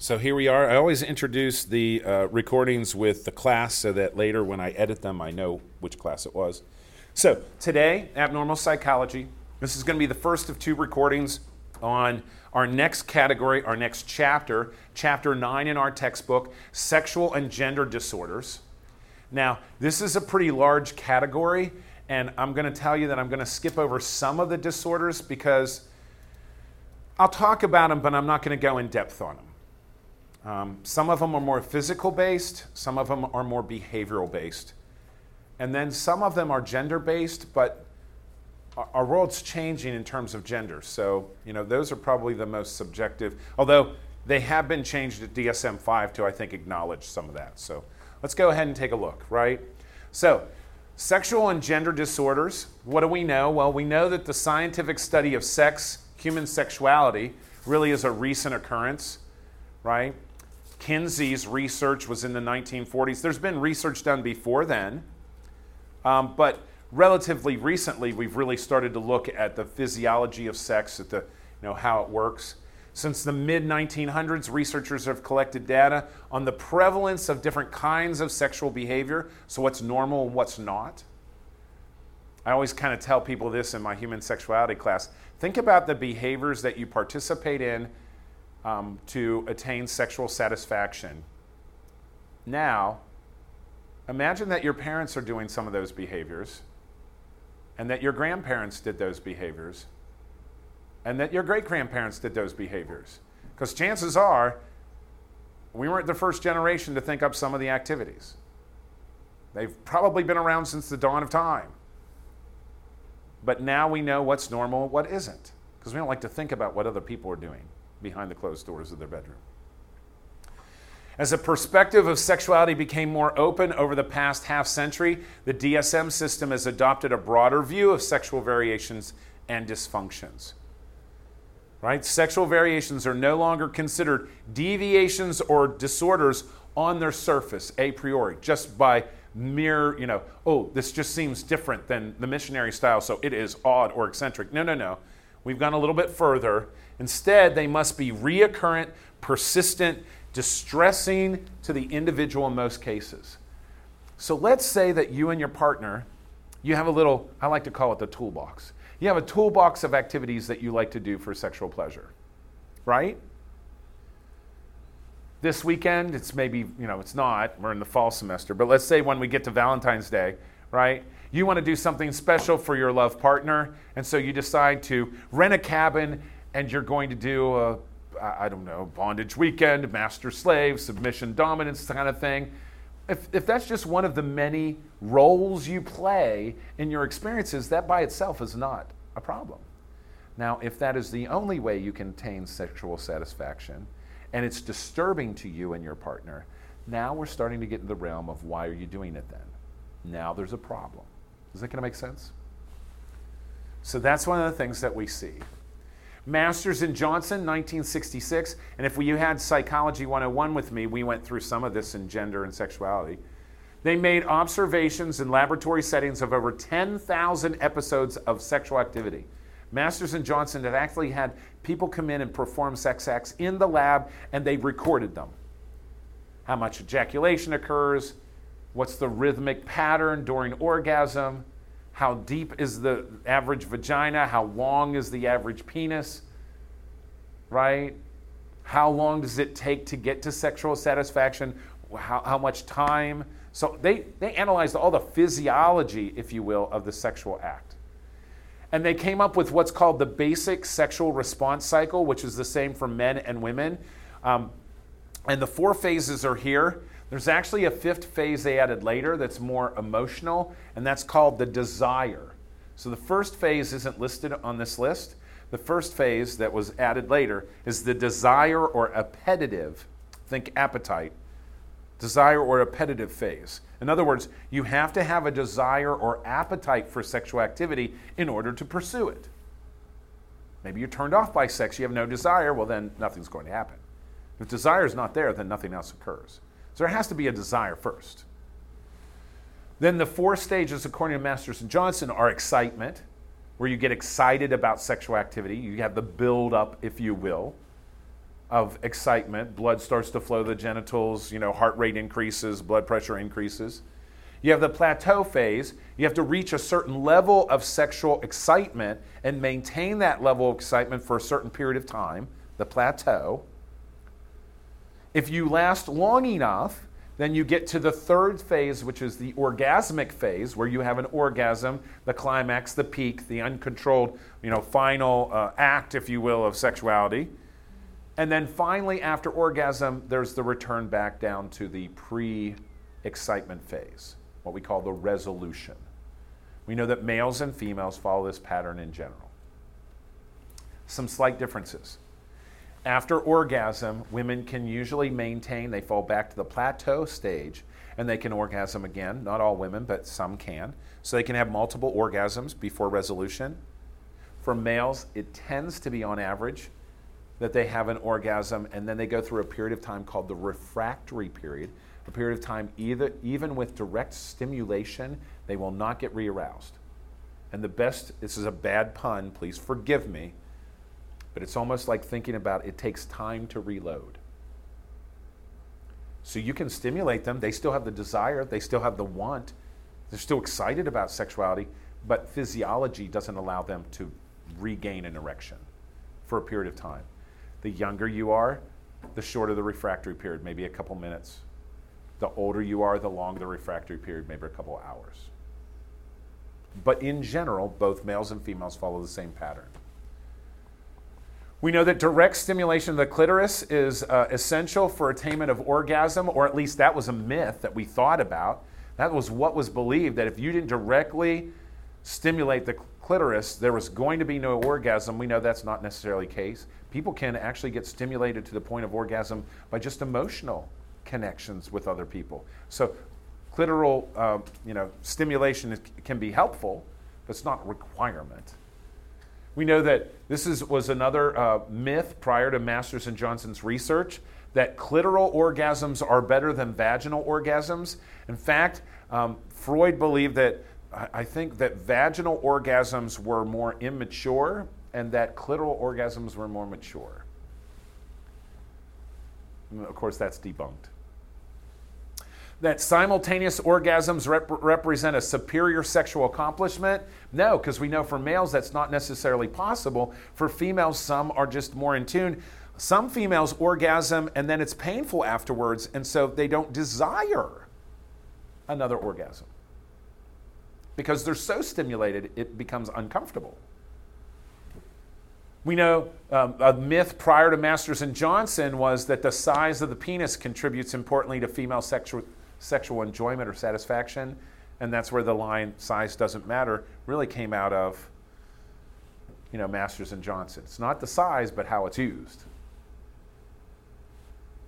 So here we are. I always introduce the uh, recordings with the class so that later when I edit them, I know which class it was. So today, abnormal psychology. This is going to be the first of two recordings on our next category, our next chapter, chapter 9 in our textbook, sexual and gender disorders. Now, this is a pretty large category, and I'm going to tell you that I'm going to skip over some of the disorders because I'll talk about them, but I'm not going to go in depth on them. Um, some of them are more physical based, some of them are more behavioral based. And then some of them are gender based, but our world's changing in terms of gender. So, you know, those are probably the most subjective, although they have been changed at DSM 5 to, I think, acknowledge some of that. So let's go ahead and take a look, right? So, sexual and gender disorders, what do we know? Well, we know that the scientific study of sex, human sexuality, really is a recent occurrence, right? Kinsey's research was in the 1940s. There's been research done before then, um, but relatively recently, we've really started to look at the physiology of sex, at the, you know, how it works. Since the mid 1900s, researchers have collected data on the prevalence of different kinds of sexual behavior, so what's normal and what's not. I always kind of tell people this in my human sexuality class. Think about the behaviors that you participate in um, to attain sexual satisfaction. Now, imagine that your parents are doing some of those behaviors, and that your grandparents did those behaviors, and that your great grandparents did those behaviors. Because chances are, we weren't the first generation to think up some of the activities. They've probably been around since the dawn of time. But now we know what's normal, what isn't, because we don't like to think about what other people are doing behind the closed doors of their bedroom. As the perspective of sexuality became more open over the past half century, the DSM system has adopted a broader view of sexual variations and dysfunctions. Right? Sexual variations are no longer considered deviations or disorders on their surface a priori, just by mere, you know, oh, this just seems different than the missionary style, so it is odd or eccentric. No, no, no. We've gone a little bit further Instead, they must be reoccurrent, persistent, distressing to the individual in most cases. So let's say that you and your partner, you have a little, I like to call it the toolbox. You have a toolbox of activities that you like to do for sexual pleasure, right? This weekend, it's maybe, you know, it's not, we're in the fall semester, but let's say when we get to Valentine's Day, right? You want to do something special for your love partner, and so you decide to rent a cabin and you're going to do a, I don't know, bondage weekend, master slave, submission dominance kind of thing. If, if that's just one of the many roles you play in your experiences, that by itself is not a problem. Now, if that is the only way you can attain sexual satisfaction, and it's disturbing to you and your partner, now we're starting to get in the realm of why are you doing it then? Now there's a problem. Is that going to make sense? So that's one of the things that we see. Masters and Johnson, 1966. And if you had Psychology 101 with me, we went through some of this in gender and sexuality. They made observations in laboratory settings of over 10,000 episodes of sexual activity. Masters and Johnson had actually had people come in and perform sex acts in the lab, and they recorded them. How much ejaculation occurs, what's the rhythmic pattern during orgasm, how deep is the average vagina? How long is the average penis? Right? How long does it take to get to sexual satisfaction? How, how much time? So they, they analyzed all the physiology, if you will, of the sexual act. And they came up with what's called the basic sexual response cycle, which is the same for men and women. Um, and the four phases are here. There's actually a fifth phase they added later that's more emotional, and that's called the desire. So the first phase isn't listed on this list. The first phase that was added later is the desire or appetitive, think appetite, desire or appetitive phase. In other words, you have to have a desire or appetite for sexual activity in order to pursue it. Maybe you're turned off by sex, you have no desire, well, then nothing's going to happen. If desire is not there, then nothing else occurs. So there has to be a desire first. Then the four stages, according to Masters and Johnson, are excitement, where you get excited about sexual activity. You have the build up, if you will. of excitement. Blood starts to flow to the genitals, you know, heart rate increases, blood pressure increases. You have the plateau phase. You have to reach a certain level of sexual excitement and maintain that level of excitement for a certain period of time, the plateau. If you last long enough, then you get to the third phase, which is the orgasmic phase, where you have an orgasm, the climax, the peak, the uncontrolled, you know, final uh, act, if you will, of sexuality. And then finally, after orgasm, there's the return back down to the pre excitement phase, what we call the resolution. We know that males and females follow this pattern in general. Some slight differences. After orgasm, women can usually maintain, they fall back to the plateau stage and they can orgasm again. Not all women, but some can. So they can have multiple orgasms before resolution. For males, it tends to be on average that they have an orgasm and then they go through a period of time called the refractory period, a period of time either even with direct stimulation, they will not get re-aroused. And the best, this is a bad pun, please forgive me, but it's almost like thinking about it takes time to reload. So you can stimulate them, they still have the desire, they still have the want, they're still excited about sexuality, but physiology doesn't allow them to regain an erection for a period of time. The younger you are, the shorter the refractory period, maybe a couple minutes. The older you are, the longer the refractory period, maybe a couple hours. But in general, both males and females follow the same pattern. We know that direct stimulation of the clitoris is uh, essential for attainment of orgasm, or at least that was a myth that we thought about. That was what was believed that if you didn't directly stimulate the clitoris, there was going to be no orgasm. We know that's not necessarily the case. People can actually get stimulated to the point of orgasm by just emotional connections with other people. So, clitoral, uh, you know, stimulation can be helpful, but it's not a requirement. We know that this is, was another uh, myth prior to Masters and Johnson's research that clitoral orgasms are better than vaginal orgasms. In fact, um, Freud believed that I think that vaginal orgasms were more immature and that clitoral orgasms were more mature. Of course, that's debunked that simultaneous orgasms rep- represent a superior sexual accomplishment? No, because we know for males that's not necessarily possible. For females, some are just more in tune. Some females orgasm and then it's painful afterwards, and so they don't desire another orgasm. Because they're so stimulated, it becomes uncomfortable. We know um, a myth prior to Masters and Johnson was that the size of the penis contributes importantly to female sexual sexual enjoyment or satisfaction, and that's where the line size doesn't matter really came out of you know Masters and Johnson. It's not the size, but how it's used.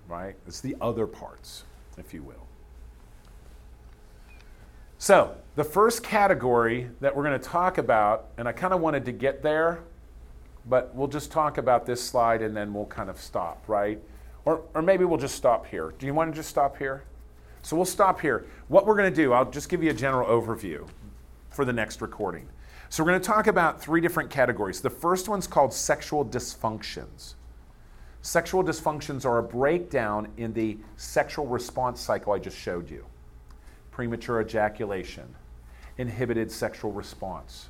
Right? It's the other parts, if you will. So, the first category that we're going to talk about, and I kind of wanted to get there, but we'll just talk about this slide and then we'll kind of stop, right? Or, or maybe we'll just stop here. Do you want to just stop here? So we'll stop here. What we're going to do, I'll just give you a general overview for the next recording. So we're going to talk about three different categories. The first one's called sexual dysfunctions. Sexual dysfunctions are a breakdown in the sexual response cycle I just showed you premature ejaculation, inhibited sexual response,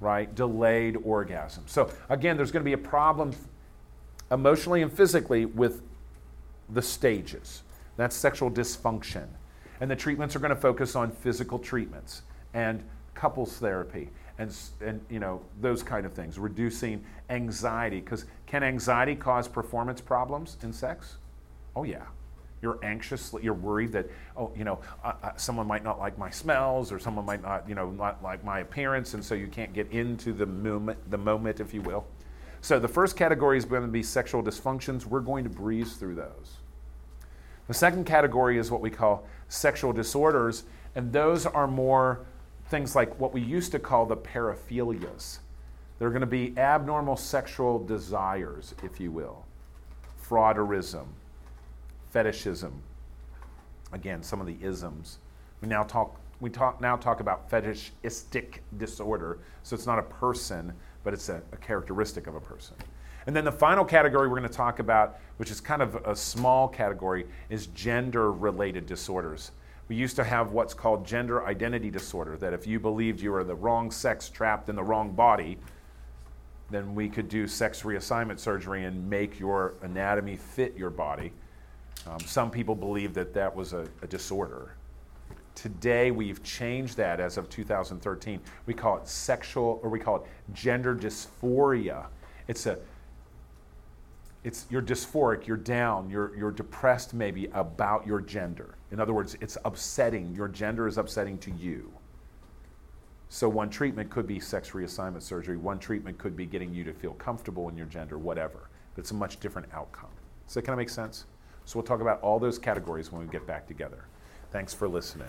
right? Delayed orgasm. So, again, there's going to be a problem emotionally and physically with the stages. That's sexual dysfunction. And the treatments are going to focus on physical treatments and couples therapy and, and you know those kind of things reducing anxiety. Because can anxiety cause performance problems in sex? Oh yeah. You're anxious you're worried that oh you know uh, uh, someone might not like my smells or someone might not you know not like my appearance and so you can't get into the moment the moment if you will. So the first category is going to be sexual dysfunctions. We're going to breeze through those the second category is what we call sexual disorders, and those are more things like what we used to call the paraphilias. They're going to be abnormal sexual desires, if you will, frotteurism, fetishism. Again, some of the isms. We now talk. We talk now talk about fetishistic disorder. So it's not a person, but it's a, a characteristic of a person. And then the final category we're going to talk about, which is kind of a small category, is gender related disorders. We used to have what's called gender identity disorder, that if you believed you were the wrong sex trapped in the wrong body, then we could do sex reassignment surgery and make your anatomy fit your body. Um, some people believe that that was a, a disorder. Today, we've changed that as of 2013. We call it sexual, or we call it gender dysphoria. It's a it's you're dysphoric, you're down, you're, you're depressed maybe about your gender. In other words, it's upsetting. Your gender is upsetting to you. So one treatment could be sex reassignment surgery. One treatment could be getting you to feel comfortable in your gender, whatever. But it's a much different outcome. Does that kind of make sense? So we'll talk about all those categories when we get back together. Thanks for listening.